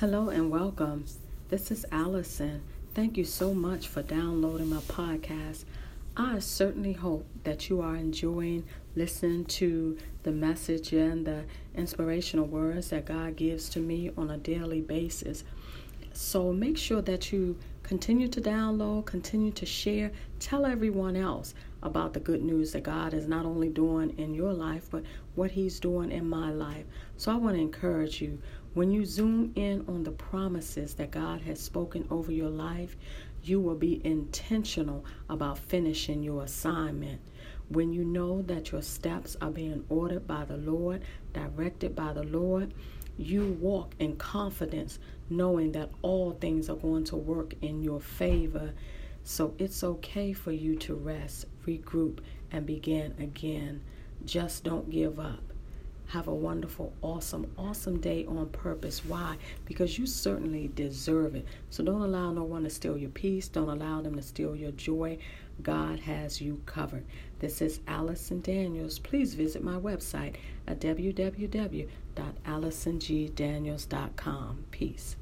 Hello and welcome. This is Allison. Thank you so much for downloading my podcast. I certainly hope that you are enjoying listening to the message and the inspirational words that God gives to me on a daily basis. So make sure that you continue to download, continue to share, tell everyone else about the good news that God is not only doing in your life, but what He's doing in my life. So I want to encourage you when you zoom in on the promises that God has spoken over your life, you will be intentional about finishing your assignment. When you know that your steps are being ordered by the Lord, directed by the Lord, you walk in confidence, knowing that all things are going to work in your favor. So it's okay for you to rest, regroup, and begin again. Just don't give up. Have a wonderful, awesome, awesome day on purpose. Why? Because you certainly deserve it. So don't allow no one to steal your peace. Don't allow them to steal your joy. God has you covered. This is Allison Daniels. Please visit my website at www.allisongdaniels.com. Peace.